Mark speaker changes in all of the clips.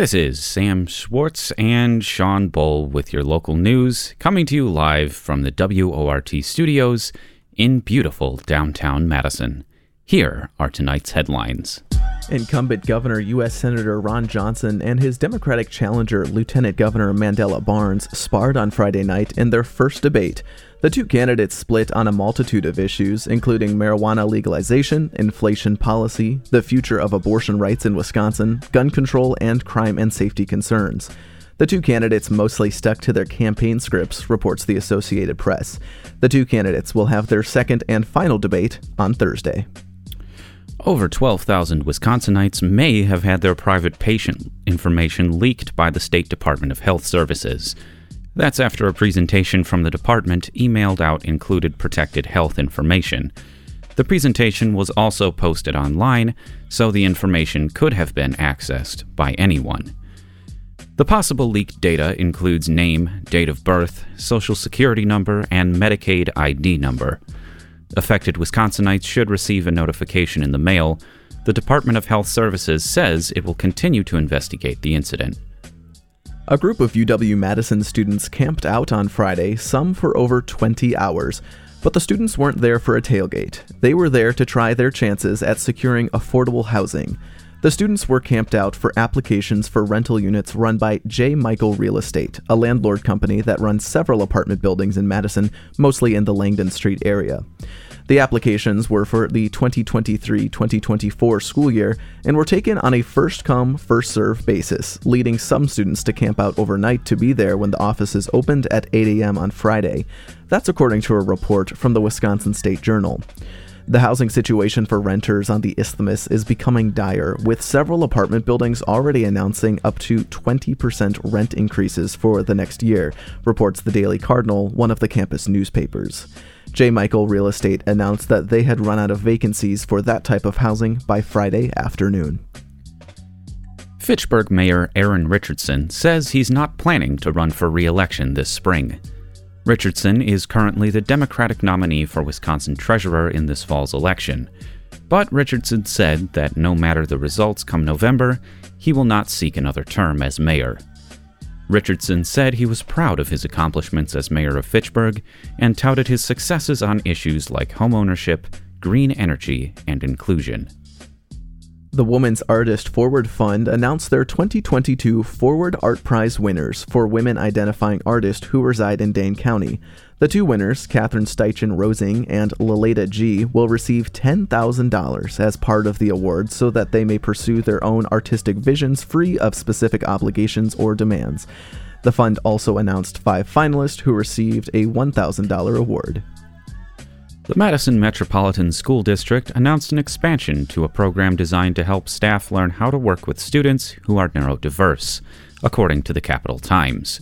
Speaker 1: This is Sam Schwartz and Sean Bull with your local news, coming to you live from the WORT studios in beautiful downtown Madison. Here are tonight's headlines.
Speaker 2: Incumbent Governor U.S. Senator Ron Johnson and his Democratic challenger, Lieutenant Governor Mandela Barnes, sparred on Friday night in their first debate. The two candidates split on a multitude of issues, including marijuana legalization, inflation policy, the future of abortion rights in Wisconsin, gun control, and crime and safety concerns. The two candidates mostly stuck to their campaign scripts, reports the Associated Press. The two candidates will have their second and final debate on Thursday.
Speaker 1: Over 12,000 Wisconsinites may have had their private patient information leaked by the State Department of Health Services. That's after a presentation from the department emailed out included protected health information. The presentation was also posted online, so the information could have been accessed by anyone. The possible leaked data includes name, date of birth, social security number, and Medicaid ID number. Affected Wisconsinites should receive a notification in the mail. The Department of Health Services says it will continue to investigate the incident.
Speaker 2: A group of UW Madison students camped out on Friday, some for over 20 hours. But the students weren't there for a tailgate. They were there to try their chances at securing affordable housing. The students were camped out for applications for rental units run by J. Michael Real Estate, a landlord company that runs several apartment buildings in Madison, mostly in the Langdon Street area. The applications were for the 2023 2024 school year and were taken on a first come, first serve basis, leading some students to camp out overnight to be there when the offices opened at 8 a.m. on Friday. That's according to a report from the Wisconsin State Journal. The housing situation for renters on the isthmus is becoming dire, with several apartment buildings already announcing up to 20% rent increases for the next year, reports the Daily Cardinal, one of the campus newspapers. J. Michael Real Estate announced that they had run out of vacancies for that type of housing by Friday afternoon.
Speaker 1: Fitchburg Mayor Aaron Richardson says he's not planning to run for re election this spring. Richardson is currently the Democratic nominee for Wisconsin Treasurer in this fall's election. But Richardson said that no matter the results come November, he will not seek another term as mayor. Richardson said he was proud of his accomplishments as mayor of Fitchburg and touted his successes on issues like homeownership, green energy, and inclusion.
Speaker 2: The Women's Artist Forward Fund announced their 2022 Forward Art Prize winners for women identifying artists who reside in Dane County. The two winners, Catherine Steichen Rosing and Lilada Gee, will receive $10,000 as part of the award so that they may pursue their own artistic visions free of specific obligations or demands. The fund also announced five finalists who received a $1,000 award.
Speaker 1: The Madison Metropolitan School District announced an expansion to a program designed to help staff learn how to work with students who are neurodiverse, according to the Capital Times.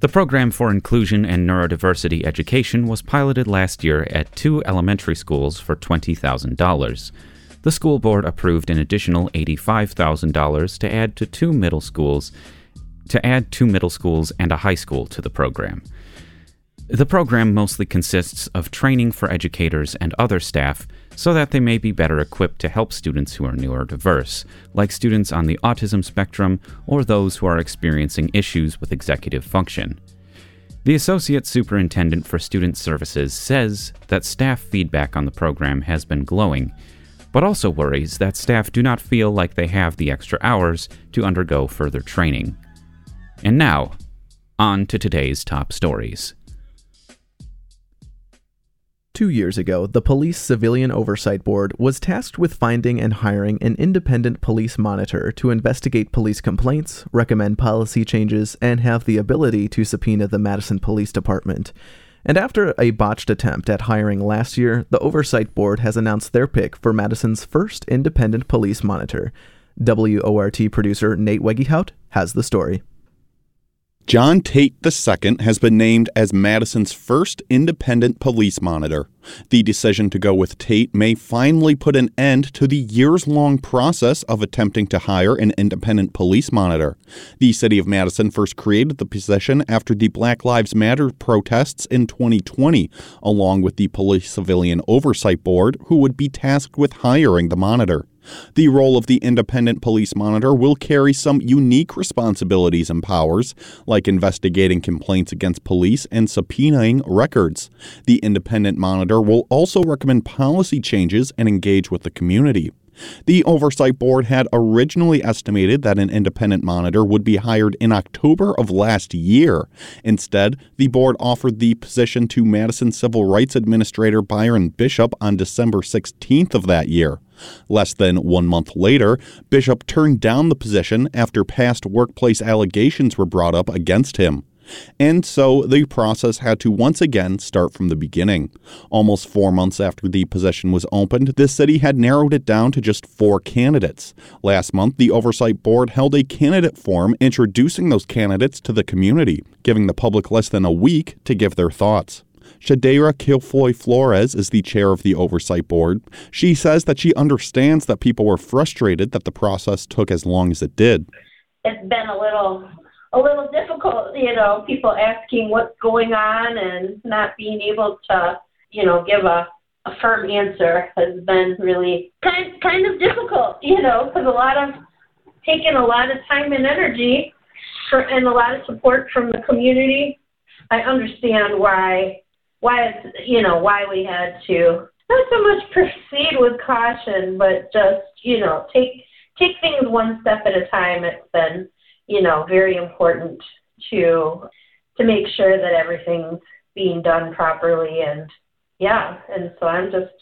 Speaker 1: The program for inclusion and neurodiversity education was piloted last year at two elementary schools for $20,000. The school board approved an additional $85,000 to add to two middle schools to add two middle schools and a high school to the program. The program mostly consists of training for educators and other staff so that they may be better equipped to help students who are neurodiverse, like students on the autism spectrum or those who are experiencing issues with executive function. The Associate Superintendent for Student Services says that staff feedback on the program has been glowing, but also worries that staff do not feel like they have the extra hours to undergo further training. And now, on to today's top stories.
Speaker 2: Two years ago, the Police Civilian Oversight Board was tasked with finding and hiring an independent police monitor to investigate police complaints, recommend policy changes, and have the ability to subpoena the Madison Police Department. And after a botched attempt at hiring last year, the Oversight Board has announced their pick for Madison's first independent police monitor. WORT producer Nate Wegehout has the story.
Speaker 3: John Tate II has been named as Madison's first independent police monitor. The decision to go with Tate may finally put an end to the years long process of attempting to hire an independent police monitor. The city of Madison first created the position after the Black Lives Matter protests in 2020, along with the Police Civilian Oversight Board, who would be tasked with hiring the monitor. The role of the independent police monitor will carry some unique responsibilities and powers, like investigating complaints against police and subpoenaing records. The independent monitor will also recommend policy changes and engage with the community. The Oversight Board had originally estimated that an independent monitor would be hired in October of last year. Instead, the board offered the position to Madison Civil Rights Administrator Byron Bishop on December 16th of that year. Less than one month later, Bishop turned down the position after past workplace allegations were brought up against him. And so the process had to once again start from the beginning. Almost four months after the position was opened, the city had narrowed it down to just four candidates. Last month, the Oversight Board held a candidate forum introducing those candidates to the community, giving the public less than a week to give their thoughts. Shadayra Kilfoy Flores is the chair of the Oversight Board. She says that she understands that people were frustrated that the process took as long as it did.
Speaker 4: It's been a little a little difficult, you know, people asking what's going on and not being able to, you know, give a, a firm answer has been really kind kind of difficult, you know, because a lot of taken a lot of time and energy for, and a lot of support from the community. I understand why why it's you know why we had to not so much proceed with caution, but just you know take take things one step at a time. It's been you know, very important to to make sure that everything's being done properly and yeah, and so I'm just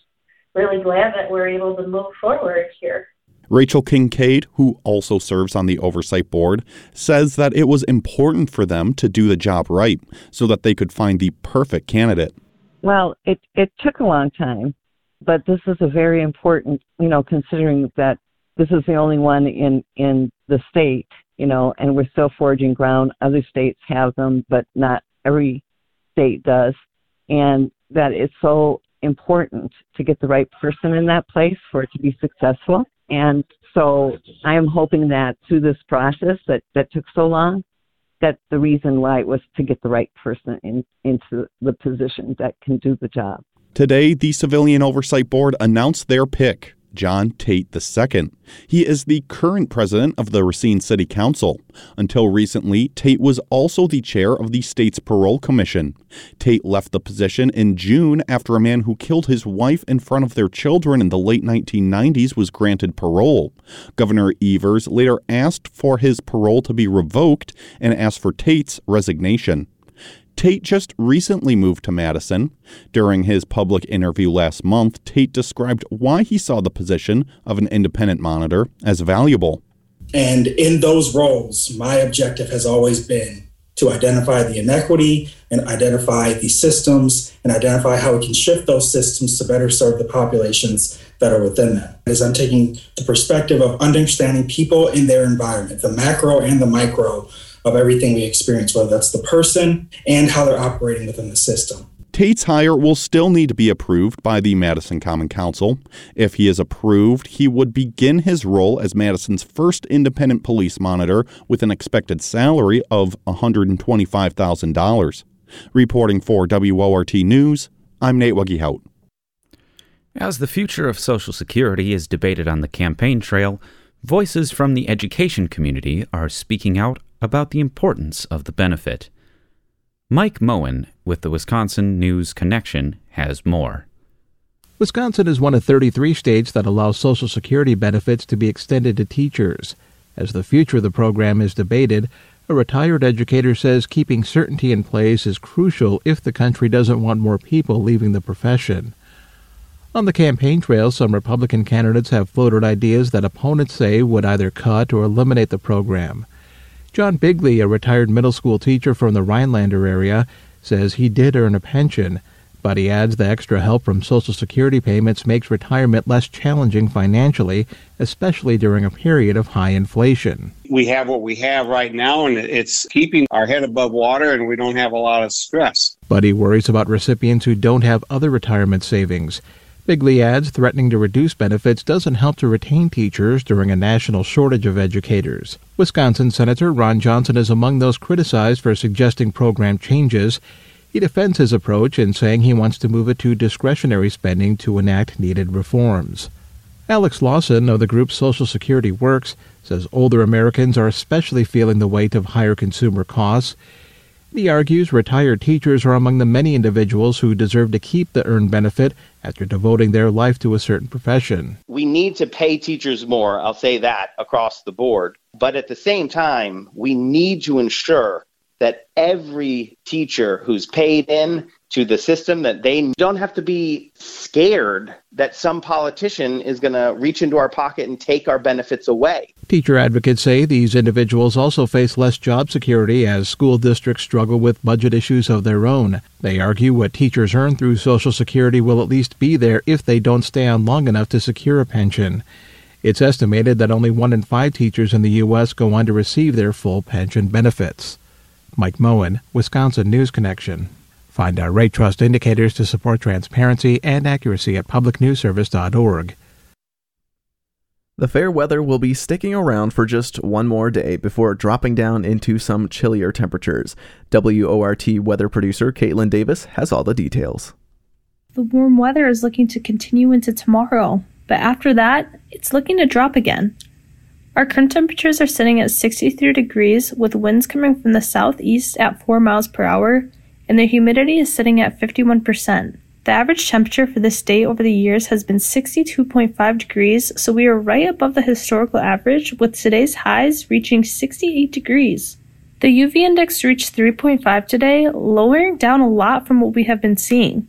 Speaker 4: really glad that we're able to move forward here.
Speaker 3: Rachel Kincaid, who also serves on the oversight board, says that it was important for them to do the job right so that they could find the perfect candidate.
Speaker 5: Well, it it took a long time, but this is a very important, you know, considering that this is the only one in in the state you know, and we're still forging ground. Other states have them, but not every state does. And that it's so important to get the right person in that place for it to be successful. And so I am hoping that through this process that, that took so long, that the reason why it was to get the right person in, into the position that can do the job.
Speaker 3: Today, the Civilian Oversight Board announced their pick. John Tate II. He is the current president of the Racine City Council. Until recently, Tate was also the chair of the state's parole commission. Tate left the position in June after a man who killed his wife in front of their children in the late 1990s was granted parole. Governor Evers later asked for his parole to be revoked and asked for Tate's resignation. Tate just recently moved to Madison. During his public interview last month, Tate described why he saw the position of an independent monitor as valuable.
Speaker 6: And in those roles, my objective has always been to identify the inequity and identify the systems and identify how we can shift those systems to better serve the populations that are within them. As I'm taking the perspective of understanding people in their environment, the macro and the micro of everything we experience, whether that's the person and how they're operating within the system.
Speaker 3: Tate's hire will still need to be approved by the Madison Common Council. If he is approved, he would begin his role as Madison's first independent police monitor with an expected salary of $125,000. Reporting for WORT News, I'm Nate Wegehout.
Speaker 1: As the future of Social Security is debated on the campaign trail, voices from the education community are speaking out about the importance of the benefit. Mike Moen with the Wisconsin News Connection has more.
Speaker 7: Wisconsin is one of 33 states that allow Social Security benefits to be extended to teachers. As the future of the program is debated, a retired educator says keeping certainty in place is crucial if the country doesn't want more people leaving the profession. On the campaign trail, some Republican candidates have floated ideas that opponents say would either cut or eliminate the program. John Bigley, a retired middle school teacher from the Rhinelander area, says he did earn a pension, but he adds the extra help from Social Security payments makes retirement less challenging financially, especially during a period of high inflation.
Speaker 8: We have what we have right now, and it's keeping our head above water, and we don't have a lot of stress.
Speaker 7: But he worries about recipients who don't have other retirement savings. Bigley adds threatening to reduce benefits doesn't help to retain teachers during a national shortage of educators. Wisconsin Senator Ron Johnson is among those criticized for suggesting program changes. He defends his approach in saying he wants to move it to discretionary spending to enact needed reforms. Alex Lawson of the group Social Security Works says older Americans are especially feeling the weight of higher consumer costs. He argues retired teachers are among the many individuals who deserve to keep the earned benefit after devoting their life to a certain profession.
Speaker 9: We need to pay teachers more, I'll say that across the board. But at the same time, we need to ensure that every teacher who's paid in to the system that they don't have to be scared that some politician is going to reach into our pocket and take our benefits away.
Speaker 7: Teacher advocates say these individuals also face less job security as school districts struggle with budget issues of their own. They argue what teachers earn through Social Security will at least be there if they don't stay on long enough to secure a pension. It's estimated that only one in five teachers in the U.S. go on to receive their full pension benefits. Mike Moen, Wisconsin News Connection. Find our rate trust indicators to support transparency and accuracy at publicnewsservice.org.
Speaker 2: The fair weather will be sticking around for just one more day before dropping down into some chillier temperatures. WORT weather producer Caitlin Davis has all the details.
Speaker 10: The warm weather is looking to continue into tomorrow, but after that, it's looking to drop again. Our current temperatures are sitting at 63 degrees with winds coming from the southeast at 4 miles per hour and the humidity is sitting at 51%. The average temperature for this day over the years has been 62.5 degrees, so we are right above the historical average, with today's highs reaching 68 degrees. The UV index reached 3.5 today, lowering down a lot from what we have been seeing.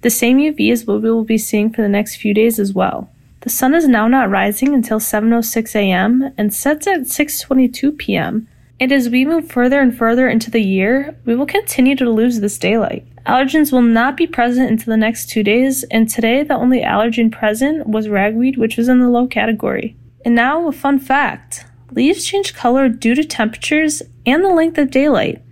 Speaker 10: The same UV is what we will be seeing for the next few days as well. The sun is now not rising until 7:06 a.m. and sets at 6:22 p.m. And as we move further and further into the year, we will continue to lose this daylight. Allergens will not be present until the next two days, and today the only allergen present was ragweed, which was in the low category. And now, a fun fact leaves change color due to temperatures and the length of daylight.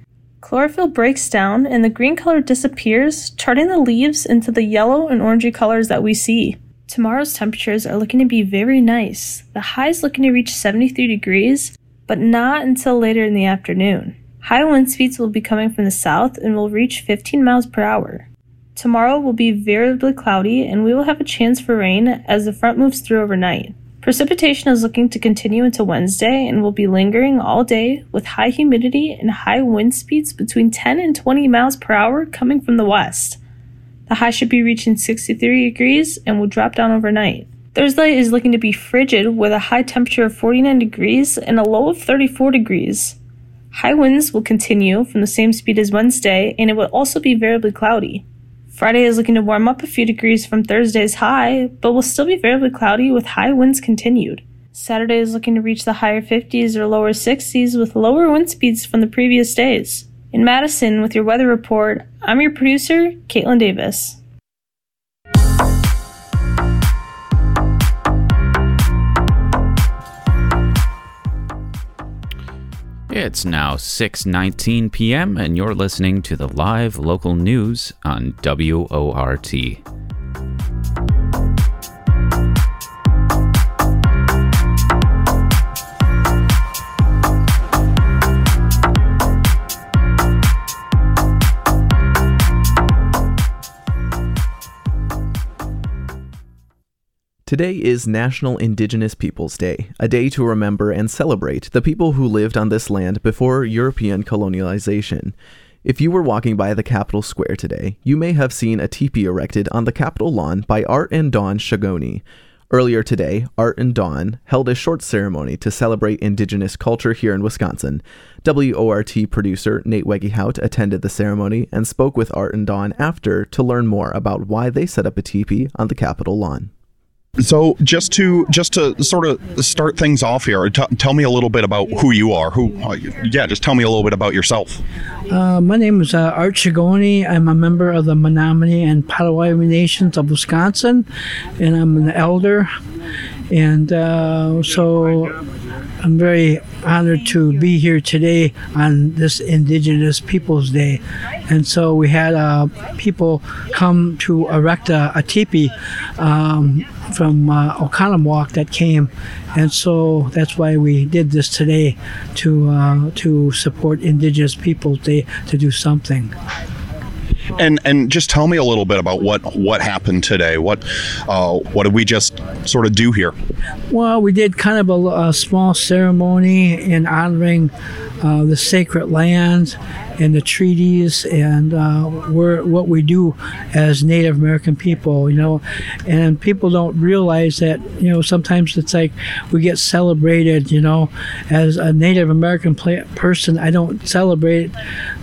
Speaker 10: Chlorophyll breaks down and the green color disappears, turning the leaves into the yellow and orangey colors that we see. Tomorrow's temperatures are looking to be very nice. The high is looking to reach 73 degrees, but not until later in the afternoon. High wind speeds will be coming from the south and will reach 15 miles per hour. Tomorrow will be variably cloudy and we will have a chance for rain as the front moves through overnight. Precipitation is looking to continue into Wednesday and will be lingering all day with high humidity and high wind speeds between 10 and 20 miles per hour coming from the west. The high should be reaching 63 degrees and will drop down overnight. Thursday is looking to be frigid with a high temperature of 49 degrees and a low of 34 degrees. High winds will continue from the same speed as Wednesday and it will also be variably cloudy. Friday is looking to warm up a few degrees from Thursday's high, but will still be variably cloudy with high winds continued. Saturday is looking to reach the higher 50s or lower 60s with lower wind speeds from the previous days. In Madison, with your weather report, I'm your producer, Caitlin Davis.
Speaker 1: It's now 6:19 p.m. and you're listening to the live local news on WORT.
Speaker 2: Today is National Indigenous Peoples Day, a day to remember and celebrate the people who lived on this land before European colonialization. If you were walking by the Capitol Square today, you may have seen a teepee erected on the Capitol lawn by Art and Dawn Shegonee. Earlier today, Art and Dawn held a short ceremony to celebrate Indigenous culture here in Wisconsin. WORT producer Nate Wegehout attended the ceremony and spoke with Art and Dawn after to learn more about why they set up a teepee on the Capitol lawn.
Speaker 3: So just to just to sort of start things off here, t- tell me a little bit about who you are. Who, uh, yeah, just tell me a little bit about yourself.
Speaker 11: Uh, my name is uh, Art Shegonee. I'm a member of the Menominee and Potawatomi Nations of Wisconsin, and I'm an elder. And uh, so I'm very honored to be here today on this Indigenous Peoples Day. And so we had uh, people come to erect a, a teepee um, from uh, Oconomowoc that came. And so that's why we did this today to, uh, to support Indigenous Peoples Day to do something.
Speaker 3: And and just tell me a little bit about what what happened today. What uh, what did we just sort of do here?
Speaker 11: Well, we did kind of a, a small ceremony in honoring uh, the sacred land and the treaties and uh, what we do as Native American people, you know. And people don't realize that, you know, sometimes it's like we get celebrated, you know. As a Native American person, I don't celebrate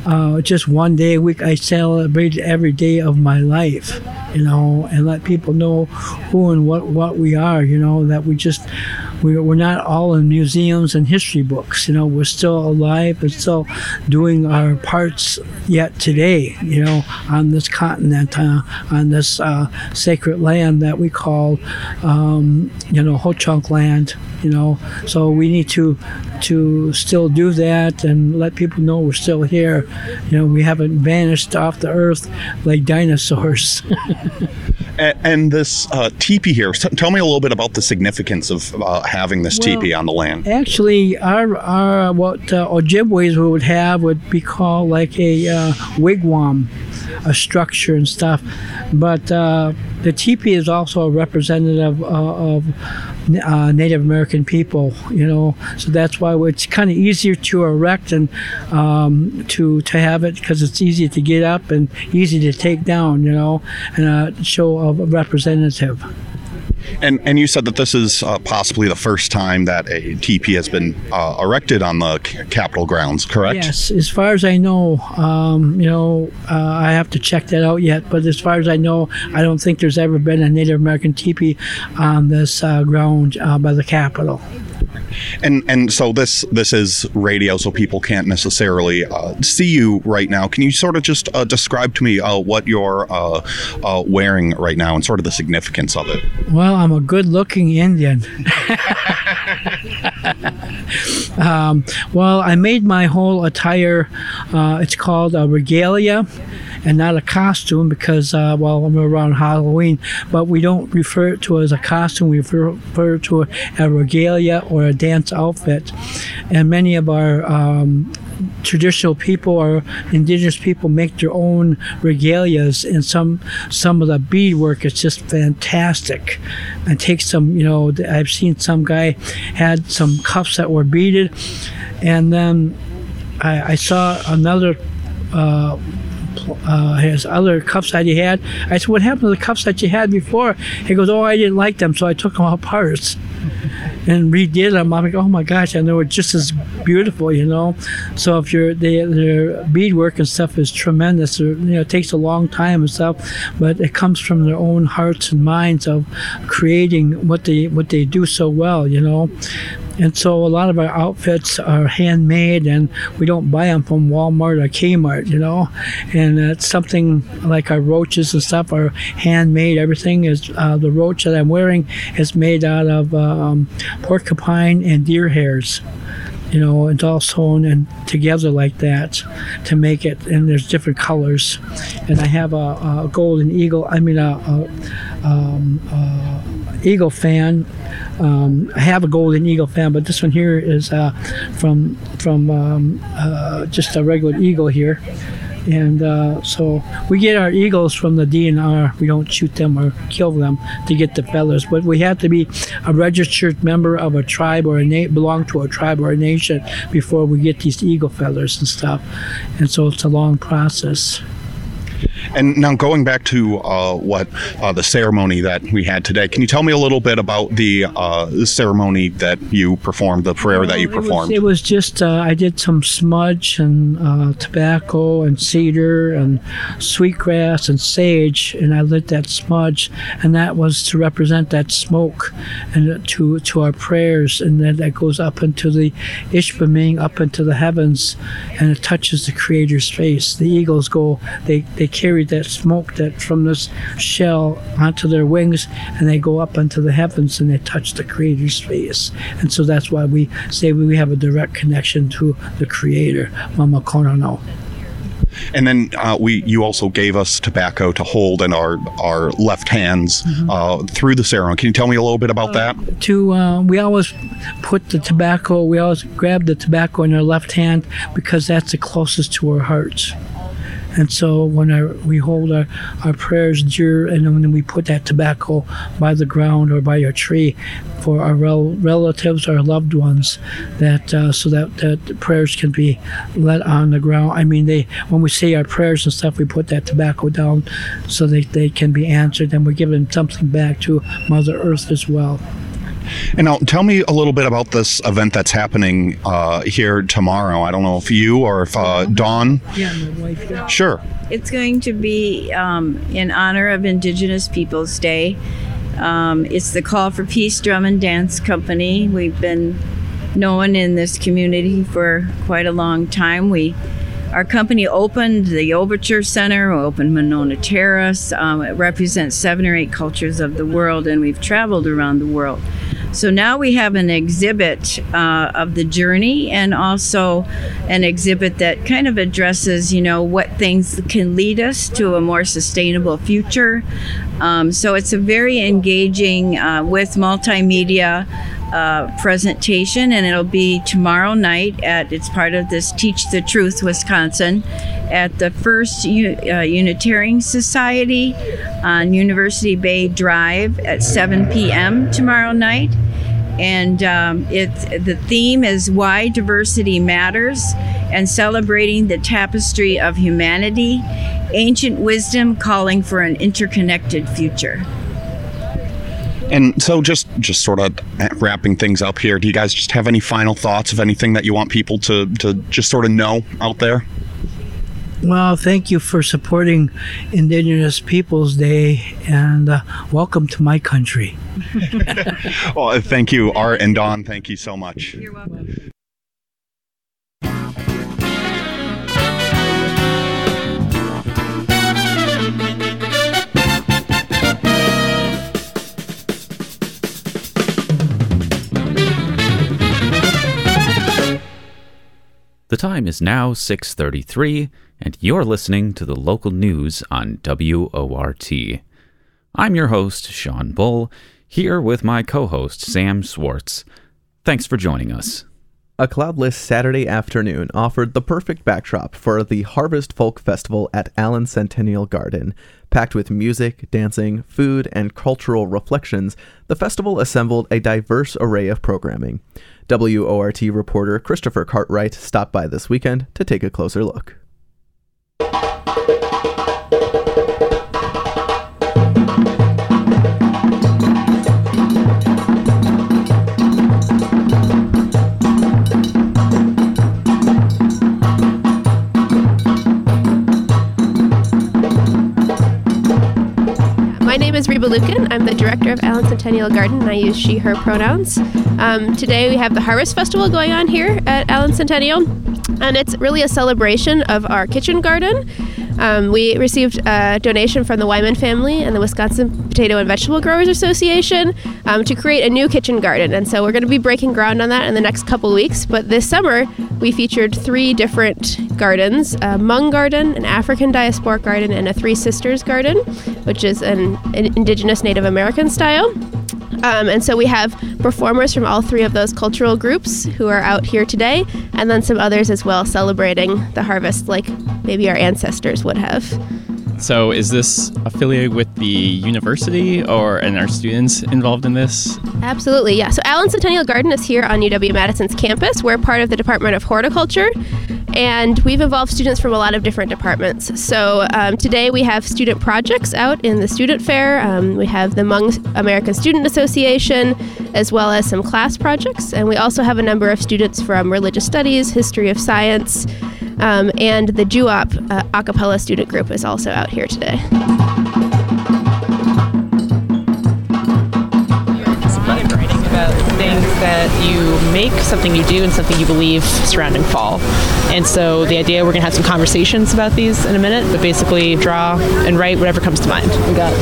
Speaker 11: uh, just one day a week. I celebrate every day of my life, you know, and let people know who and what, what we are, you know, that we just we're, we're not all in museums and history books. You know, we're still alive and still doing our parts yet today. You know, on this continent, uh, on this uh, sacred land that we call, um, you know, Ho Chunk land. You know, so we need to to still do that and let people know we're still here. You know, we haven't vanished off the earth like dinosaurs.
Speaker 3: and, this uh, teepee here, t- tell me a little bit about the significance of uh, having this well, teepee on the land.
Speaker 11: Actually, our, our what uh, Ojibways would have would be called like a uh, wigwam, a structure and stuff. But uh, the teepee is also a representative uh, of uh, Native American people, you know. So that's why it's kind of easier to erect and um, to to have it because it's easy to get up and easy to take down, you know, and uh, show a representative.
Speaker 3: And and you said that this is uh, possibly the first time that a teepee has been uh, erected on the c- Capitol grounds, correct?
Speaker 11: Yes, as far as I know, um, you know, uh, I have to check that out yet. But as far as I know, I don't think there's ever been a Native American teepee on this uh, ground uh, by the Capitol.
Speaker 3: And and so this this is radio, so people can't necessarily uh, see you right now. Can you sort of just uh, describe to me uh, what you're uh, uh, wearing right now and sort of the significance of it?
Speaker 11: Well, I'm a good-looking Indian. um, well, I made my whole attire. Uh, it's called a regalia and not a costume because, uh, well, I'm around Halloween, but we don't refer to it as a costume. We refer to it as a regalia or a dance outfit. And many of our um, traditional people or indigenous people make their own regalias and some some of the beadwork is just fantastic and take some you know i've seen some guy had some cuffs that were beaded and then i, I saw another uh, uh, his other cuffs that he had. I said, "What happened to the cuffs that you had before?" He goes, "Oh, I didn't like them, so I took them apart and redid them." I'm like, "Oh my gosh!" And they were just as beautiful, you know. So if they, their beadwork and stuff is tremendous. You know, it takes a long time and stuff, but it comes from their own hearts and minds of creating what they what they do so well, you know. And so a lot of our outfits are handmade, and we don't buy them from Walmart or Kmart, you know. And it's something like our roaches and stuff are handmade. Everything is uh, the roach that I'm wearing is made out of um, porcupine and deer hairs you know, it's all sewn and together like that to make it. And there's different colors. And I have a, a golden eagle. I mean, a, a, um, a eagle fan. Um, I have a golden eagle fan, but this one here is uh, from from um, uh, just a regular eagle here. And uh, so we get our eagles from the DNR. We don't shoot them or kill them to get the feathers, but we have to be a registered member of a tribe or a na- belong to a tribe or a nation before we get these eagle feathers and stuff. And so it's a long process.
Speaker 3: And now going back to uh, what uh, the ceremony that we had today, can you tell me a little bit about the uh, ceremony that you performed, the prayer that you performed?
Speaker 11: It was, it was just uh, I did some smudge and uh, tobacco and cedar and sweetgrass and sage, and I lit that smudge, and that was to represent that smoke and to to our prayers, and then that goes up into the Ishpeming, up into the heavens, and it touches the Creator's face. The eagles go, they they carry that smoke that from this shell onto their wings and they go up into the heavens and they touch the creator's face and so that's why we say we have a direct connection to the creator mama konono
Speaker 3: and then uh, we you also gave us tobacco to hold in our our left hands mm-hmm. uh, through the ceremony. Can you tell me a little bit about uh, that?
Speaker 11: To uh, we always put the tobacco. We always grab the tobacco in our left hand because that's the closest to our hearts And so when we hold our, our prayers dear, and when we put that tobacco by the ground or by a tree for our rel- relatives, our loved ones, that uh, so that, that prayers can be let on the ground. I mean, they when we say our prayers and stuff, we put that tobacco down so that they can be answered, and we're giving something back to Mother Earth as well.
Speaker 3: And now, tell me a little bit about this event that's happening uh, here tomorrow. I don't know if you or if uh, Dawn.
Speaker 11: Yeah, my wife. Yeah.
Speaker 3: Sure.
Speaker 12: It's going to be um, in honor of Indigenous Peoples Day. Um, it's the Call for Peace Drum and Dance Company. We've been known in this community for quite a long time. We our company opened the Overture Center, opened Monona Terrace. Um, it represents seven or eight cultures of the world, and we've traveled around the world. So now we have an exhibit uh, of the journey and also an exhibit that kind of addresses, you know, what things can lead us to a more sustainable future. Um, so it's a very engaging uh, with multimedia uh, presentation, and it'll be tomorrow night at it's part of this Teach the Truth Wisconsin at the First uh, Unitarian Society on University Bay Drive at 7 p.m. tomorrow night. And um, it's the theme is why diversity matters and celebrating the tapestry of humanity, ancient wisdom calling for an interconnected future.
Speaker 3: And so, just just sort of wrapping things up here. Do you guys just have any final thoughts of anything that you want people to to just sort of know out there?
Speaker 11: Well, thank you for supporting Indigenous Peoples Day and uh, welcome to my country.
Speaker 3: well, thank you, Art and Dawn. Thank you so much.
Speaker 12: You're welcome.
Speaker 1: The time is now 6:33 and you're listening to the local news on WORT. I'm your host, Sean Bull, here with my co-host Sam Schwartz. Thanks for joining us.
Speaker 2: A cloudless Saturday afternoon offered the perfect backdrop for the Harvest Folk Festival at Allen Centennial Garden. Packed with music, dancing, food, and cultural reflections, the festival assembled a diverse array of programming. WORT reporter Christopher Cartwright stopped by this weekend to take a closer look.
Speaker 13: My name is Reba Luiken. I'm the director of Allen Centennial Garden, and I use she, her pronouns. Um, today we have the Harvest Festival going on here at Allen Centennial, and it's really a celebration of our kitchen garden. Um, we received a donation from the Wyman family and the Wisconsin Potato and Vegetable Growers Association um, to create a new kitchen garden. And so we're going to be breaking ground on that in the next couple weeks. But this summer, we featured three different gardens a Hmong garden, an African diasporic garden, and a Three Sisters garden, which is an, an indigenous Native American style. Um, and so we have performers from all three of those cultural groups who are out here today, and then some others as well celebrating the harvest like maybe our ancestors would have.
Speaker 14: So, is this affiliated with the university, or and are students involved in this?
Speaker 13: Absolutely, yeah. So, Allen Centennial Garden is here on UW Madison's campus. We're part of the Department of Horticulture, and we've involved students from a lot of different departments. So, um, today we have student projects out in the student fair. Um, we have the Hmong American Student Association, as well as some class projects, and we also have a number of students from religious studies, history of science. Um, and the JUOP uh, a cappella student group is also out here today.
Speaker 15: things that you make, something you do, and something you believe surrounding fall. And so the idea we're going to have some conversations about these in a minute, but basically draw and write whatever comes to mind. We got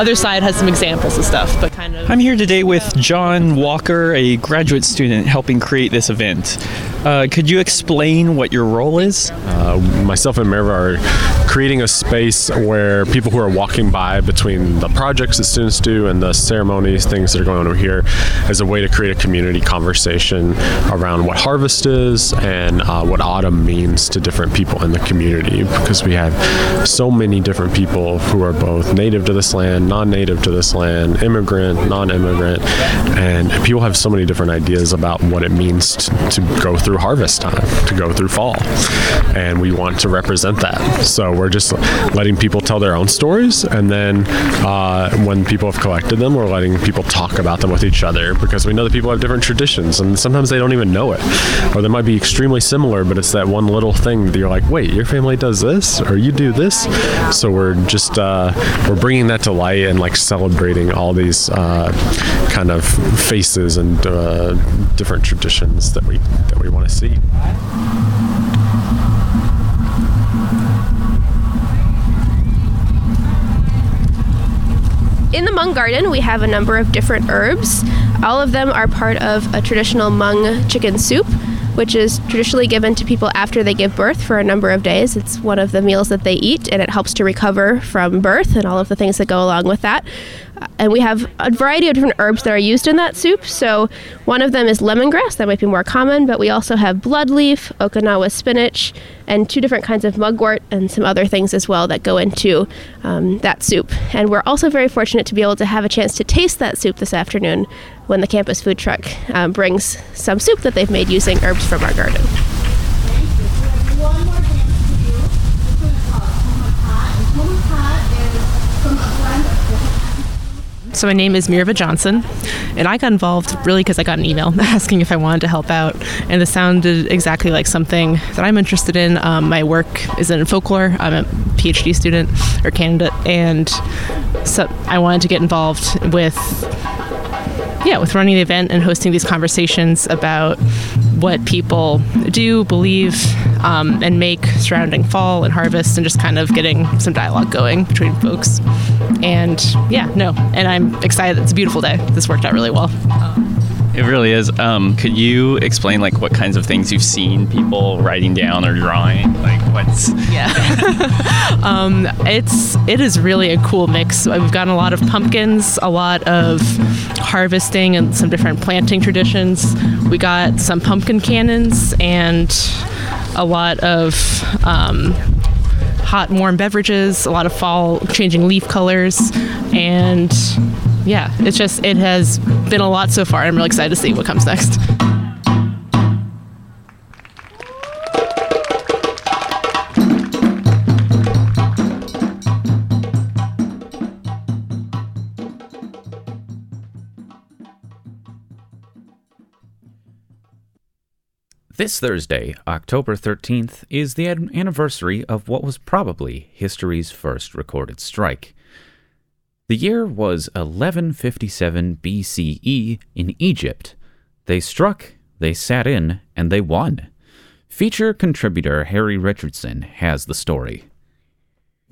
Speaker 15: other side has some examples of stuff, but kind of.
Speaker 14: I'm here today with John Walker, a graduate student helping create this event. Uh, could you explain what your role is?
Speaker 16: Uh, myself and Mirva are creating a space where people who are walking by between the projects that students do and the ceremonies, things that are going on over here, as a way to create a community conversation around what harvest is and uh, what autumn means to different people in the community. Because we have so many different people who are both native to this land, non native to this land, immigrant, non immigrant, and people have so many different ideas about what it means to, to go through harvest time, to go through fall. And we want to represent that. So we're just letting people tell their own stories, and then uh, when people have collected them, we're letting people talk about them with each other because we know that people have different traditions, and sometimes they don't even know it, or they might be extremely similar, but it's that one little thing that you're like, wait, your family does this, or you do this. So we're just uh, we're bringing that to light and like celebrating all these uh, kind of faces and uh, different traditions that we that we want to see.
Speaker 13: In the Hmong garden, we have a number of different herbs. All of them are part of a traditional Hmong chicken soup, which is traditionally given to people after they give birth for a number of days. It's one of the meals that they eat, and it helps to recover from birth and all of the things that go along with that. Uh, And we have a variety of different herbs that are used in that soup. So, one of them is lemongrass, that might be more common, but we also have bloodleaf, Okinawa spinach, and two different kinds of mugwort and some other things as well that go into um, that soup. And we're also very fortunate to be able to have a chance to taste that soup this afternoon when the campus food truck um, brings some soup that they've made using herbs from our garden.
Speaker 15: So my name is Mirva Johnson, and I got involved really because I got an email asking if I wanted to help out, and this sounded exactly like something that I'm interested in. Um, my work is in folklore. I'm a PhD student or candidate, and so I wanted to get involved with yeah, with running the event and hosting these conversations about what people do, believe, um, and make surrounding fall and harvest, and just kind of getting some dialogue going between folks. And yeah, no, and I'm excited. It's a beautiful day. This worked out really well.
Speaker 14: It really is. Um, could you explain like what kinds of things you've seen people writing down or drawing? Like what's
Speaker 15: yeah. um, it's it is really a cool mix. We've gotten a lot of pumpkins, a lot of harvesting, and some different planting traditions. We got some pumpkin cannons and a lot of um, hot warm beverages, a lot of fall changing leaf colors, and yeah, it's just it has been a lot so far. I'm really excited to see what comes next.
Speaker 1: This Thursday, October 13th, is the anniversary of what was probably history's first recorded strike. The year was 1157 BCE in Egypt. They struck, they sat in, and they won. Feature contributor Harry Richardson has the story.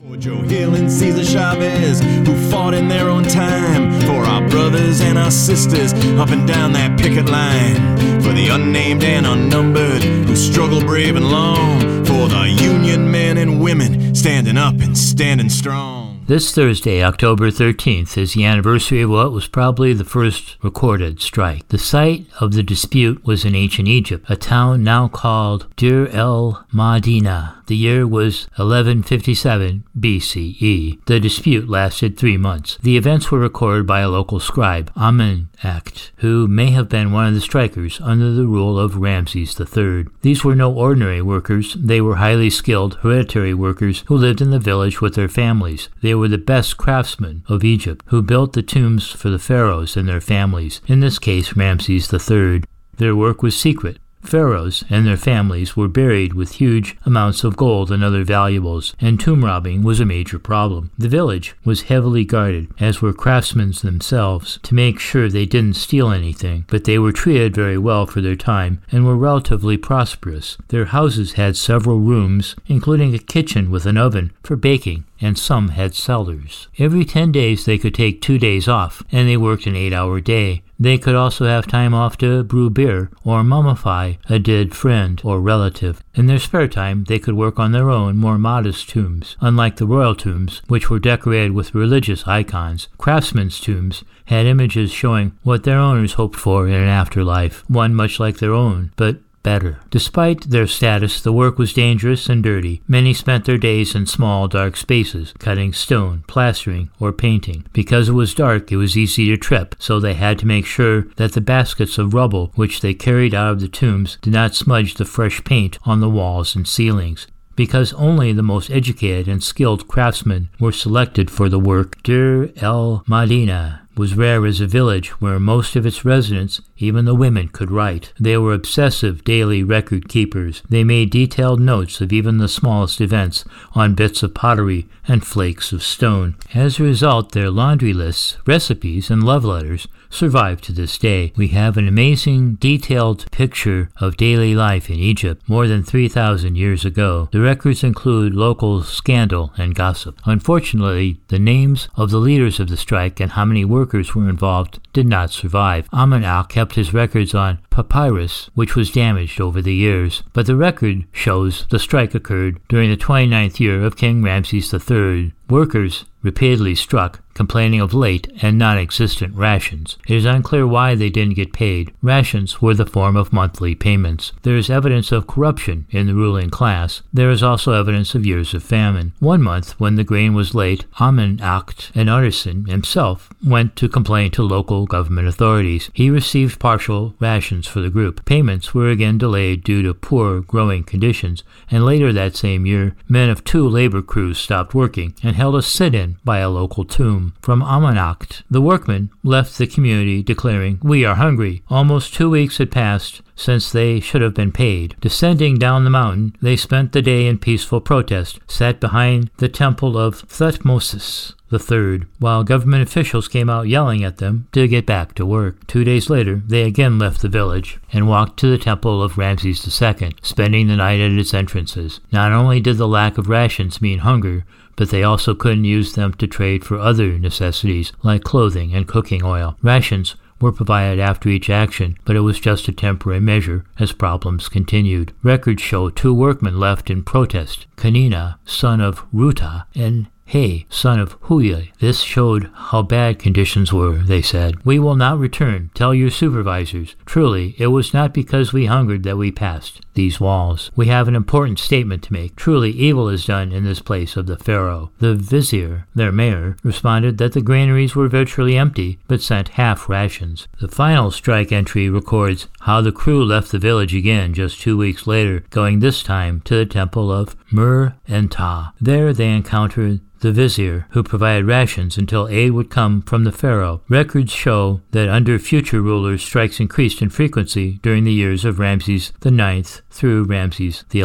Speaker 17: For Joe Hill and Cesar Chavez, who fought in their own time. For our brothers and our sisters up and down that picket line. For the unnamed and unnumbered, who struggle brave and long. For the Union men and women standing up and standing strong.
Speaker 18: This Thursday, October 13th, is the anniversary of what was probably the first recorded strike. The site of the dispute was in ancient Egypt, a town now called Deir el-Medina. The year was 1157 BCE. The dispute lasted three months. The events were recorded by a local scribe, Amen Act, who may have been one of the strikers under the rule of Ramses III. These were no ordinary workers, they were highly skilled hereditary workers who lived in the village with their families. They were the best craftsmen of Egypt, who built the tombs for the pharaohs and their families, in this case Ramses III. Their work was secret. Pharaohs and their families were buried with huge amounts of gold and other valuables, and tomb robbing was a major problem. The village was heavily guarded, as were craftsmen themselves, to make sure they didn't steal anything, but they were treated very well for their time and were relatively prosperous. Their houses had several rooms, including a kitchen with an oven for baking and some had cellars. Every 10 days they could take two days off, and they worked an eight hour day. They could also have time off to brew beer or mummify a dead friend or relative. In their spare time, they could work on their own, more modest tombs. Unlike the royal tombs, which were decorated with religious icons, craftsmen's tombs had images showing what their owners hoped for in an afterlife, one much like their own, but better. Despite their status, the work was dangerous and dirty. Many spent their days in small, dark spaces, cutting stone, plastering, or painting. Because it was dark, it was easy to trip, so they had to make sure that the baskets of rubble which they carried out of the tombs did not smudge the fresh paint on the walls and ceilings because only the most educated and skilled craftsmen were selected for the work. Deir el-Medina was rare as a village where most of its residents, even the women, could write. They were obsessive daily record keepers. They made detailed notes of even the smallest events on bits of pottery and flakes of stone. As a result, their laundry lists, recipes, and love letters survive to this day. We have an amazing, detailed picture of daily life in Egypt more than 3,000 years ago. The records include local scandal and gossip. Unfortunately, the names of the leaders of the strike and how many workers were involved did not survive. Amennakhte kept his records on papyrus, which was damaged over the years, but the record shows the strike occurred during the 29th year of King Ramses III. Workers repeatedly struck, complaining of late and non existent rations. It is unclear why they didn't get paid. Rations were the form of monthly payments. There is evidence of corruption in the ruling class. There is also evidence of years of famine. One month, when the grain was late, Amennakhte, an artisan himself, went to complain to local government authorities. He received partial rations for the group. Payments were again delayed due to poor growing conditions, and later that same year, men of two labor crews stopped working and held a sit in by a local tomb. From Amennakhte, the workmen left the community declaring, We are hungry. Almost two weeks had passed since they should have been paid. Descending down the mountain, they spent the day in peaceful protest, sat behind the temple of Thutmose the third, while government officials came out yelling at them to get back to work. Two days later, they again left the village and walked to the temple of Ramses II, spending the night at its entrances. Not only did the lack of rations mean hunger, but they also couldn't use them to trade for other necessities like clothing and cooking oil. Rations were provided after each action, but it was just a temporary measure as problems continued. Records show two workmen left in protest Kanina, son of Ruta, and Hey, son of Huye. This showed how bad conditions were, they said. We will not return. Tell your supervisors. Truly, it was not because we hungered that we passed these walls. We have an important statement to make. Truly, evil is done in this place of the Pharaoh. The vizier, their mayor, responded that the granaries were virtually empty, but sent half rations. The final strike entry records how the crew left the village again just two weeks later, going this time to the temple of Mer and Ta. There they encountered the vizier, who provided rations until aid would come from the pharaoh. Records show that under future rulers, strikes increased in frequency during the years of Ramses IX through Ramses XI,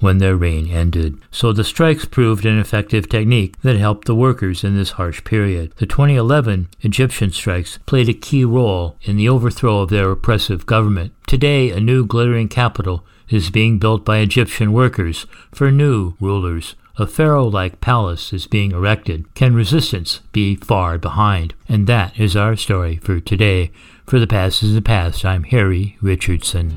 Speaker 18: when their reign ended. So the strikes proved an effective technique that helped the workers in this harsh period. The 2011 Egyptian strikes played a key role in the overthrow of their oppressive government. Today, a new glittering capital is being built by Egyptian workers for new rulers a pharaoh like palace is being erected, can resistance be far behind? And that is our story for today. For the past is the past, I'm Harry Richardson.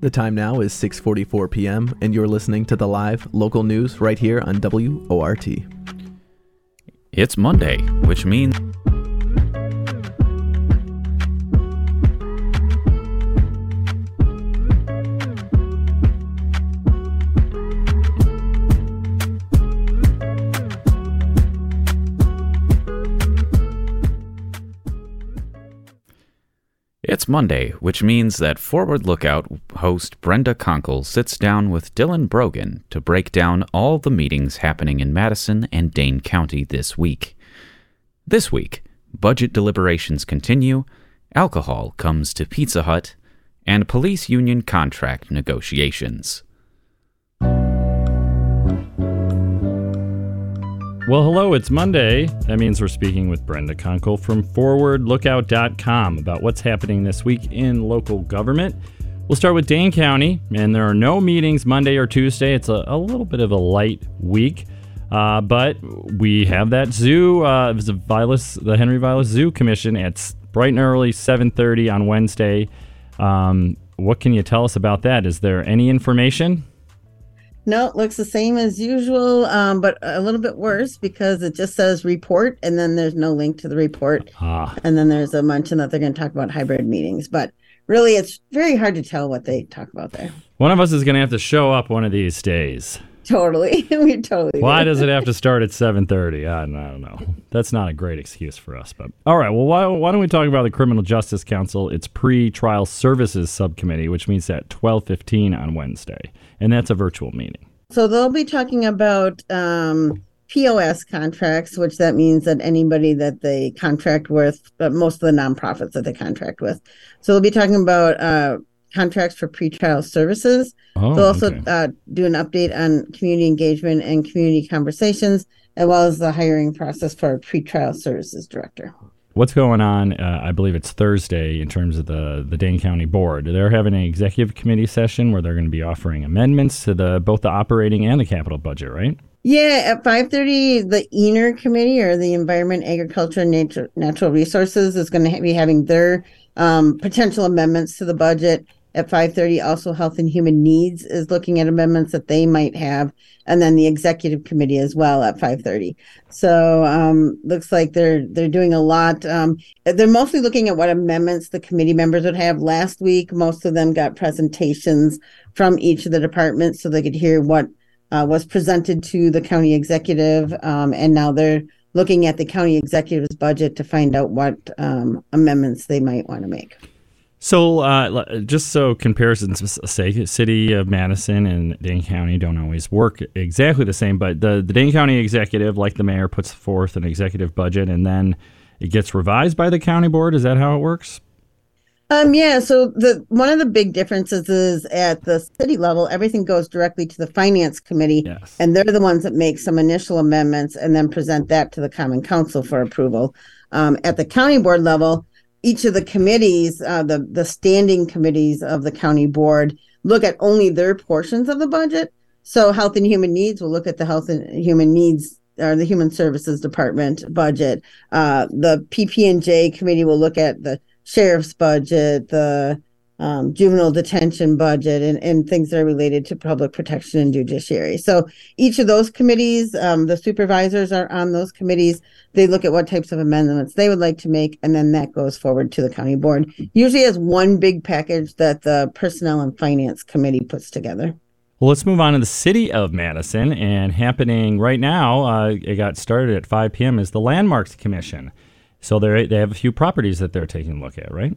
Speaker 2: The time now is 6:44 p.m. and you're listening to the live local news right here on WORT.
Speaker 1: It's Monday, which means. It's Monday, which means that Forward Lookout host Brenda Konkel sits down with Dylan Brogan to break down all the meetings happening in Madison and Dane County this week. This week, budget deliberations continue, alcohol comes to Pizza Hut, and police union contract negotiations.
Speaker 19: Well, hello, it's Monday. That means we're speaking with Brenda Konkel from ForwardLookout.com about what's happening this week in local government. We'll start with Dane County, and there are no meetings Monday or Tuesday. It's a, a little bit of a light week. Uh, but we have that zoo, uh, the Vilas, the Henry Vilas Zoo Commission at bright and early, 7:30 on Wednesday. Um, what can you tell us about that? Is there any information?
Speaker 20: No, it looks the same as usual, um, but a little bit worse because it just says report and then there's no link to the report.
Speaker 19: Ah.
Speaker 20: And then there's a mention that they're going to talk about hybrid meetings. But really, it's very hard to tell what they talk about there.
Speaker 19: One of us is going to have to show up one of these days.
Speaker 20: Totally. we totally.
Speaker 19: Why does it have to start at 7:30? I don't, I don't know. That's not a great excuse for us, but all right. Well, why, why don't we talk about the Criminal Justice Council? Its pre-trial services subcommittee, which meets at 12:15 on Wednesday, and that's a virtual meeting.
Speaker 20: So they'll be talking about um, POS contracts, which that means that anybody that they contract with, but most of the nonprofits that they contract with. So they'll be talking about uh, contracts for pretrial services.
Speaker 19: Oh,
Speaker 20: they'll also
Speaker 19: okay.
Speaker 20: uh, do an update on community engagement and community conversations, as well as the hiring process for a pretrial services director.
Speaker 19: What's going on? Uh, I believe it's Thursday in terms of the the Dane County Board. They're having an executive committee session where they're going to be offering amendments to the both the operating and the capital budget, right?
Speaker 20: Yeah, at five thirty, the ENER committee or the Environment, Agriculture, and Nature, Natural Resources is going to be having their um, potential amendments to the budget. At five thirty, also Health and Human Needs is looking at amendments that they might have, and then the Executive Committee as well at five thirty. So um, looks like they're they're doing a lot. Um, they're mostly looking at what amendments the committee members would have. Last week, most of them got presentations from each of the departments, so they could hear what uh, was presented to the county executive, um, and now they're looking at the county executive's budget to find out what um, amendments they might want to make.
Speaker 19: So, uh, just so comparisons s- sake, City of Madison and Dane County don't always work exactly the same, but the, the Dane County executive, like the mayor, puts forth an executive budget and then it gets revised by the county board. Is that how it works?
Speaker 20: Um, yeah, so the one of the big differences is at the city level, everything goes directly to the finance committee, and they're the ones that make some initial amendments and then present that to the common council for approval. Um, at the county board level, each of the committees, uh, the the standing committees of the county board, look at only their portions of the budget. So, Health and Human Needs will look at the Health and Human Needs or the Human Services Department budget. Uh, the PP&J committee will look at the sheriff's budget, the um, juvenile detention budget, and, and things that are related to public protection and judiciary. So each of those committees, um, the supervisors are on those committees. They look at what types of amendments they would like to make, and then that goes forward to the county board. Usually as one big package that the personnel and finance committee puts together.
Speaker 19: Well, let's move on to the city of Madison. And happening right now, uh, it got started at 5 p.m., is the Landmarks Commission. So they they have a few properties that they're taking a look at, right?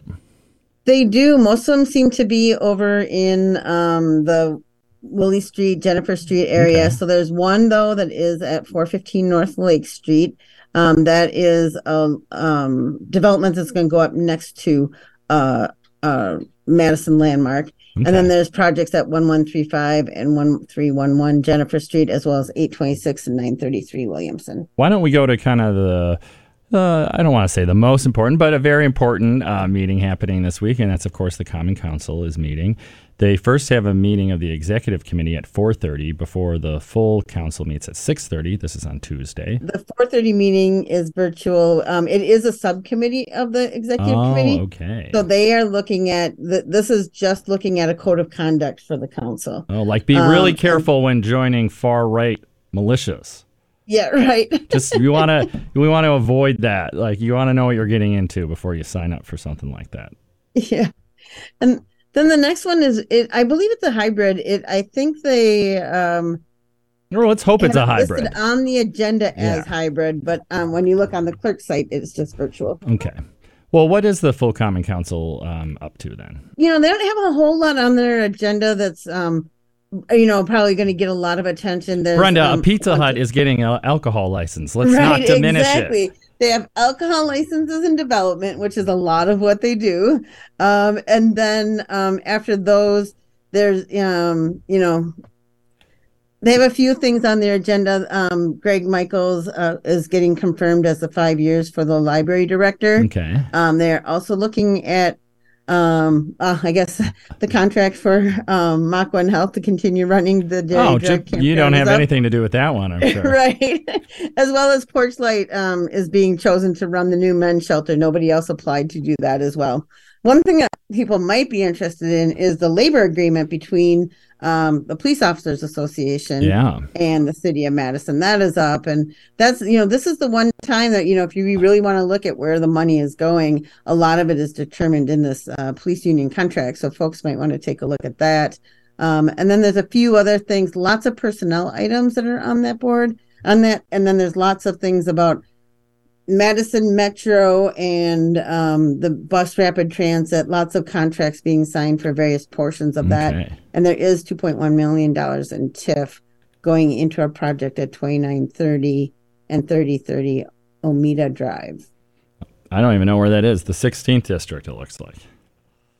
Speaker 20: They do. Most of them seem to be over in um, the Willy Street, Jennifer Street area. So there's one though that is at 415 North Lake Street. Um, that is a um, development that's going to go up next to uh, uh, Madison Landmark. And then there's projects at 1135 and 1311 Jennifer Street, as well as 826 and 933 Williamson.
Speaker 19: Why don't we go to kind of the uh, I don't want to say the most important, but a very important uh, meeting happening this week, and that's of course the Common Council is meeting. They first have a meeting of the executive committee at 4:30 before the full council meets at 6:30. This is on Tuesday.
Speaker 20: The 4:30 meeting is virtual. Um, it is a subcommittee of the executive
Speaker 19: Oh,
Speaker 20: committee.
Speaker 19: okay.
Speaker 20: So they are looking at the, this is just looking at a code of conduct for the council.
Speaker 19: Oh, like be really
Speaker 20: Um,
Speaker 19: careful when joining far right militias.
Speaker 20: Yeah, right.
Speaker 19: Just you want to we want to avoid that. Like you want to know what you're getting into before you sign up for something like that.
Speaker 20: Yeah. And then the next one is it I believe it's a hybrid. It I think they um
Speaker 19: Well, let's hope it's a
Speaker 20: have it listed
Speaker 19: hybrid.
Speaker 20: on the agenda as
Speaker 19: Yeah.
Speaker 20: hybrid, but um when you look on the clerk site it's just virtual.
Speaker 19: Okay. Well, what is the full Common Council um, up to then?
Speaker 20: You know, they don't have a whole lot on their agenda that's um you know probably going to get a lot of attention. There's,
Speaker 19: Brenda,
Speaker 20: um,
Speaker 19: a Pizza Hut is getting an alcohol license. Let's
Speaker 20: right,
Speaker 19: not diminish it.
Speaker 20: exactly.
Speaker 19: it.
Speaker 20: They have alcohol licenses in development, which is a lot of what they do. Um, and then um, after those, there's um, you know They have a few things on their agenda. Um, Greg Mickells uh, is getting confirmed as the five years for the library director.
Speaker 19: Okay.
Speaker 20: Um, they're also looking at, um, uh, I guess, the contract for um, MACH OneHealth to continue running the dairy
Speaker 19: Oh,
Speaker 20: drug
Speaker 19: you don't have
Speaker 20: up.
Speaker 19: anything to do with that one, I'm sure.
Speaker 20: right. As well as Porchlight um, is being chosen to run the new men's shelter. Nobody else applied to do that as well. One thing that people might be interested in is the labor agreement between um, the Police Officers Association
Speaker 19: Yeah.
Speaker 20: and the City of Madison. That is up. And that's, you know, this is the one time that, you know, if you really want to look at where the money is going, a lot of it is determined in this uh, police union contract. So folks might want to take a look at that. Um, and then there's a few other things, lots of personnel items that are on that board on that. And then there's lots of things about Madison Metro and um, the bus rapid transit, lots of contracts being signed for various portions of that.
Speaker 19: Okay.
Speaker 20: And there is $2.1 million in TIF going into a project at 2930 and 3030 Omita Drive.
Speaker 19: I don't even know where that is. The 16th district, it looks like.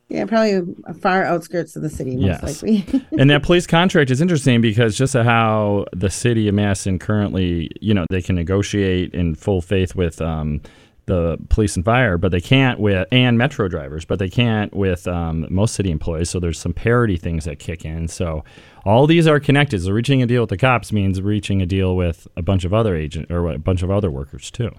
Speaker 20: Yeah, probably far outskirts of the city, most
Speaker 19: Yes.
Speaker 20: likely.
Speaker 19: and that police contract is interesting because just how the city of Madison currently, you know, they can negotiate in full faith with um, the police and fire, but they can't with and metro drivers, but they can't with um, most city employees. So there's some parity things that kick in. So all these are connected. So reaching a deal with the cops means reaching a deal with a bunch of other agent or a bunch of other workers too.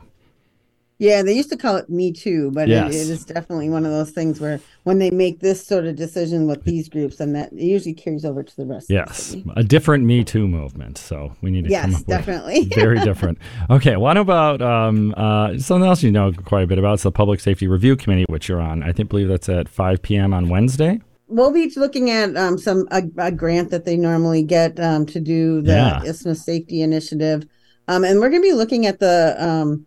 Speaker 20: Yeah, they used to call it Me Too, but
Speaker 19: Yes.
Speaker 20: it, it is definitely one of those things where when they make this sort of decision with these groups, and that it usually carries over to the rest. Of the
Speaker 19: Yes,
Speaker 20: city.
Speaker 19: a different Me Too movement. So we need to
Speaker 20: Yes,
Speaker 19: come up
Speaker 20: definitely.
Speaker 19: very different. Okay, what about um, uh, something else you know quite a bit about? It's the Public Safety Review Committee, which you're on. I think believe that's at 5 p.m. on Wednesday.
Speaker 20: We'll be looking at um, some a, a grant that they normally get um, to do the
Speaker 19: Yeah.
Speaker 20: Isthmus Safety Initiative, um, and we're going to be looking at the um,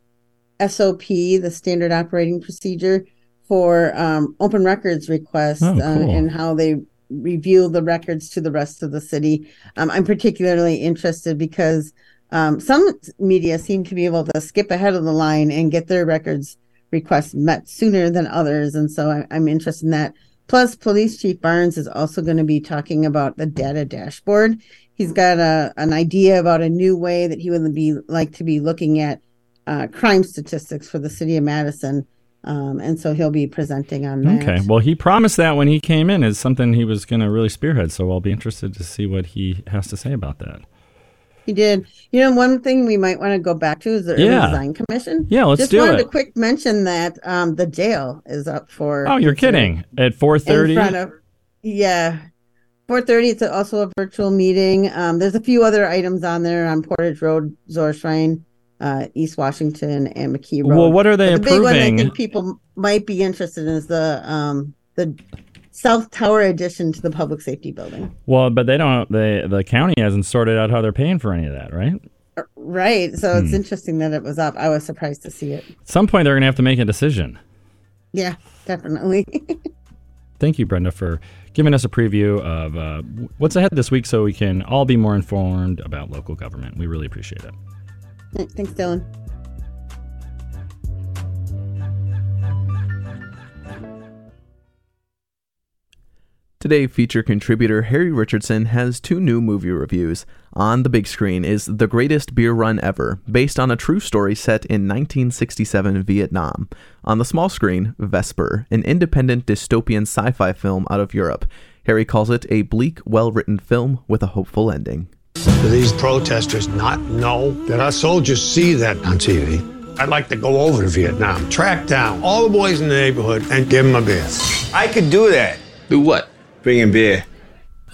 Speaker 20: SOP, the Standard Operating Procedure for um, open records requests
Speaker 21: Oh,
Speaker 20: uh, and how they review the records to the rest of the city. Um, I'm particularly interested because um, some media seem to be able to skip ahead of the line and get their records requests met sooner than others, and so I, I'm interested in that. Plus, Police Chief Barnes is also going to be talking about the data dashboard. He's got a an idea about a new way that he would be like to be looking at uh, crime statistics for the city of Madison, um, and so he'll be presenting on that.
Speaker 19: Okay. Well, he promised that when he came in as something he was going to really spearhead. So I'll be interested to see what he has to say about that.
Speaker 20: He did. You know, one thing we might want to go back to is the
Speaker 19: Yeah.
Speaker 20: Urban Design Commission.
Speaker 19: Yeah, let's
Speaker 20: Just
Speaker 19: do
Speaker 20: wanted
Speaker 19: it.
Speaker 20: to quick mention that um, the jail is up for.
Speaker 19: Oh, you're kidding! At 4:30.
Speaker 20: in front of yeah 4.30 it's also a virtual meeting um, there's a few other items on there on portage road zor shrine uh, east washington and mckee road
Speaker 19: Well, what are they
Speaker 20: But the big one i think people might be interested in is the um, the south tower addition to the public safety building
Speaker 19: Well, but they don't. They the county hasn't sorted out how they're paying for any of that, right?
Speaker 20: right so it's
Speaker 19: Hmm.
Speaker 20: interesting that it was up i was surprised to see it
Speaker 19: At some point, they're going to have to make a decision.
Speaker 20: yeah definitely
Speaker 19: Thank you, Brenda, for giving us a preview of uh, what's ahead this week so we can all be more informed about local government. We really appreciate it.
Speaker 20: Thanks dylan
Speaker 2: Today, feature contributor Harry Richardson has two new movie reviews. On the big screen is The Greatest Beer Run Ever, based on a true story set in 1967 Vietnam. On the small screen, Vesper, an independent dystopian sci fi film out of Europe. Harry calls it a bleak, well written film with a hopeful ending.
Speaker 22: Do these protesters not know that our soldiers see that on TV? I'd like to go over to Vietnam, track down all the boys in the neighborhood, and give them a beer.
Speaker 21: I could do that. Do what? Bring in beer.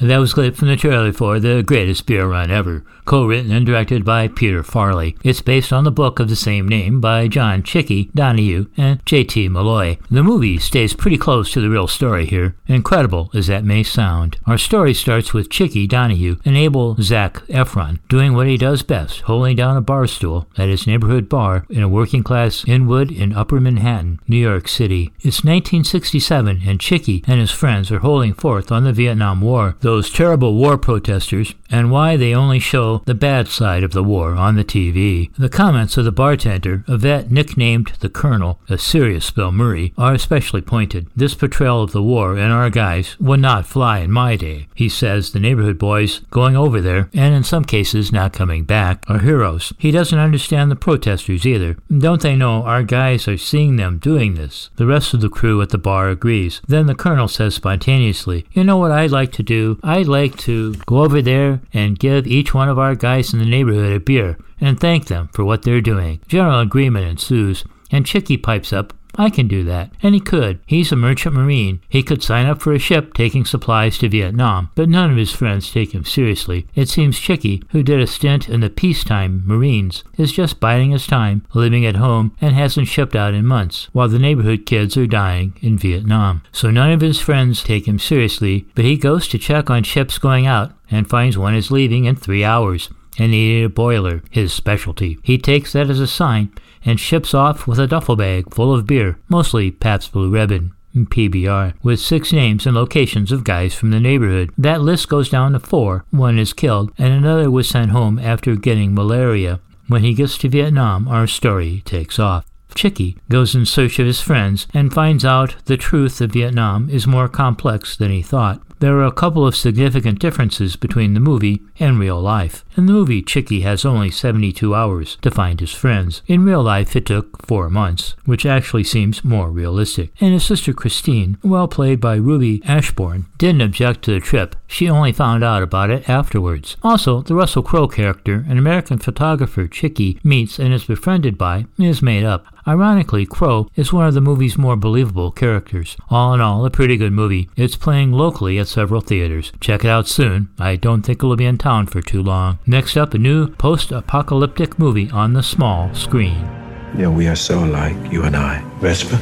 Speaker 18: That was clip from the trailer for The Greatest Beer Run Ever, co-written and directed by Peter Farrelly. It's based on the book of the same name by John Chickie Donohue and J.T. Molloy. The movie stays pretty close to the real story here, incredible as that may sound. Our story starts with Chickie Donohue and able Zach Efron doing what he does best, holding down a bar stool at his neighborhood bar in a working-class Inwood in Upper Manhattan, New York City. It's 1967 and Chickie and his friends are holding forth on the Vietnam War those terrible war protesters, and why they only show the bad side of the war on the TV. The comments of the bartender, a vet nicknamed the Colonel, a serious Bill Murray, are especially pointed. This portrayal of the war and our guys would not fly in my day. He says the neighborhood boys going over there, and in some cases not coming back, are heroes. He doesn't understand the protesters either. Don't they know our guys are seeing them doing this? The rest of the crew at the bar agrees. Then the Colonel says spontaneously, You know what I'd like to do? I'd like to go over there and give each one of our guys in the neighborhood a beer and thank them for what they're doing. General agreement ensues, and Chickie pipes up, I can do that. And he could. He's a merchant marine. He could sign up for a ship taking supplies to Vietnam, but none of his friends take him seriously. It seems Chickie, who did a stint in the peacetime Marines, is just biding his time, living at home, and hasn't shipped out in months, while the neighborhood kids are dying in Vietnam. So none of his friends take him seriously, but he goes to check on ships going out and finds one is leaving in three hours and needed a boiler, his specialty. He takes that as a sign and ships off with a duffel bag full of beer, mostly Pabst Blue Ribbon. PBR, with six names and locations of guys from the neighborhood. That list goes down to four. One is killed, and another was sent home after getting malaria. When he gets to Vietnam, our story takes off. Chickie goes in search of his friends and finds out the truth of Vietnam is more complex than he thought. There are a couple of significant differences between the movie and real life. In the movie, Chickie has only 72 hours to find his friends. In real life, it took four months, which actually seems more realistic. And his sister Christine, well played by Ruby Ashbourne, didn't object to the trip. She only found out about it afterwards. Also, the Russell Crowe character, an American photographer Chickie meets and is befriended by, is made up. Ironically, Crowe is one of the movie's more believable characters. All in all, a pretty good movie. It's playing locally at several theaters. Check it out soon. I don't think it'll be in town for too long. Next up, a new post apocalyptic movie on the small screen.
Speaker 23: Yeah, we are so alike, you and I. Vesper?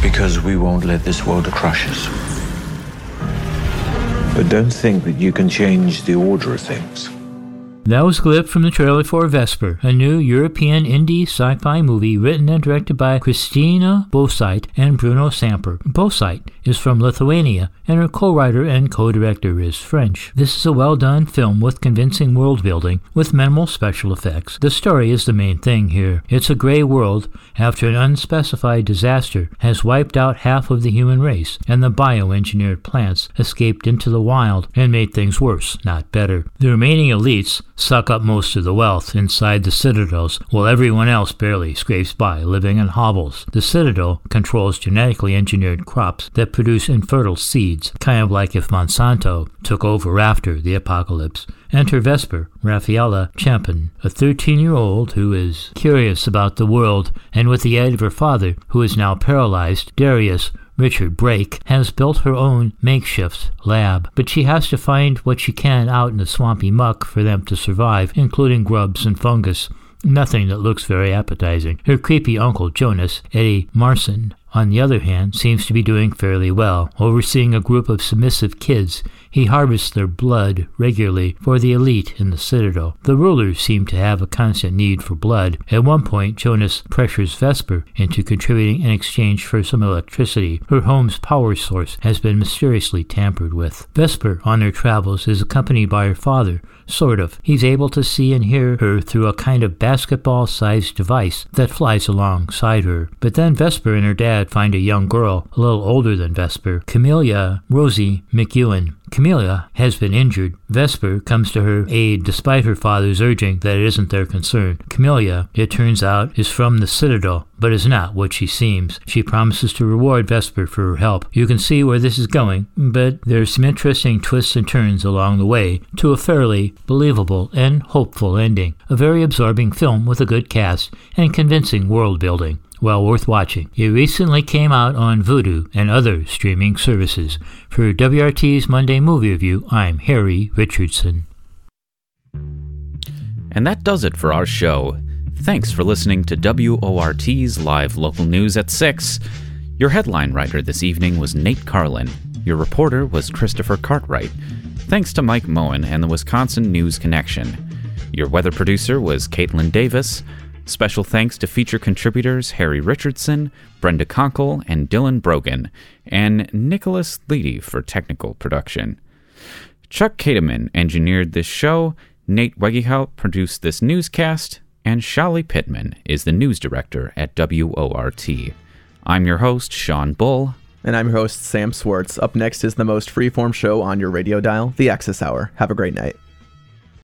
Speaker 23: Because we won't let this world crush us. But don't think that you can change the order of things.
Speaker 18: That was a clip from the trailer for Vesper, a new European indie sci-fi movie written and directed by Kristina Buožytė and Bruno Samper. Boseit is from Lithuania, and her co-writer and co-director is French. This is a well-done film with convincing world building, with minimal special effects. The story is the main thing here. It's a gray world after an unspecified disaster has wiped out half of the human race, and the bioengineered plants escaped into the wild and made things worse, not better. The remaining elites suck up most of the wealth inside the citadels, while everyone else barely scrapes by, living in hovels. The citadel controls genetically engineered crops that produce infertile seeds, kind of like if Monsanto took over after the apocalypse. Enter Vesper, Raffiella Chapman, a 13 year old who is curious about the world, and with the aid of her father, who is now paralyzed, Darius Richard Brake has built her own makeshift lab, but she has to find what she can out in the swampy muck for them to survive, including grubs and fungus. Nothing that looks very appetizing. Her creepy uncle Jonas, Eddie Marsan, on the other hand, seems to be doing fairly well, overseeing a group of submissive kids. He harvests their blood regularly for the elite in the citadel. The rulers seem to have a constant need for blood. At one point, Jonas pressures Vesper into contributing in exchange for some electricity. Her home's power source has been mysteriously tampered with. Vesper, on her travels, is accompanied by her father, Sort of. He's able to see and hear her through a kind of basketball sized device that flies alongside her. But then Vesper and her dad find a young girl, a little older than Vesper, Camelia Rosy McEwen. Camelia has been injured. Vesper comes to her aid despite her father's urging that it isn't their concern. Camelia, it turns out, is from the Citadel, but is not what she seems. She promises to reward Vesper for her help. You can see where this is going, but there's some interesting twists and turns along the way to a fairly believable and hopeful ending. A very absorbing film with a good cast and convincing world building well worth watching. It recently came out on Vudu and other streaming services. For WORT's Monday Movie Review, I'm Harry Richardson.
Speaker 1: And that does it for our show. Thanks for listening to WORT's live local news at 6. Your headline writer this evening was Nate Carlin. Your reporter was Christopher Cartwright. Thanks to Mike Moen and the Wisconsin News Connection. Your weather producer was Caitlin Davis. Special thanks to feature contributors Harry Richardson, Brenda Konkel, and Dylan Brogan, and Nicholas Leedy for technical production. Chuck Kateman engineered this show, Nate Wegehout produced this newscast, and Shali Pittman is the news director at WORT. I'm your host, Sean Bull.
Speaker 2: And I'm your host, Sam Schwartz. Up next is the most freeform show on your radio dial, The Access Hour. Have a great night.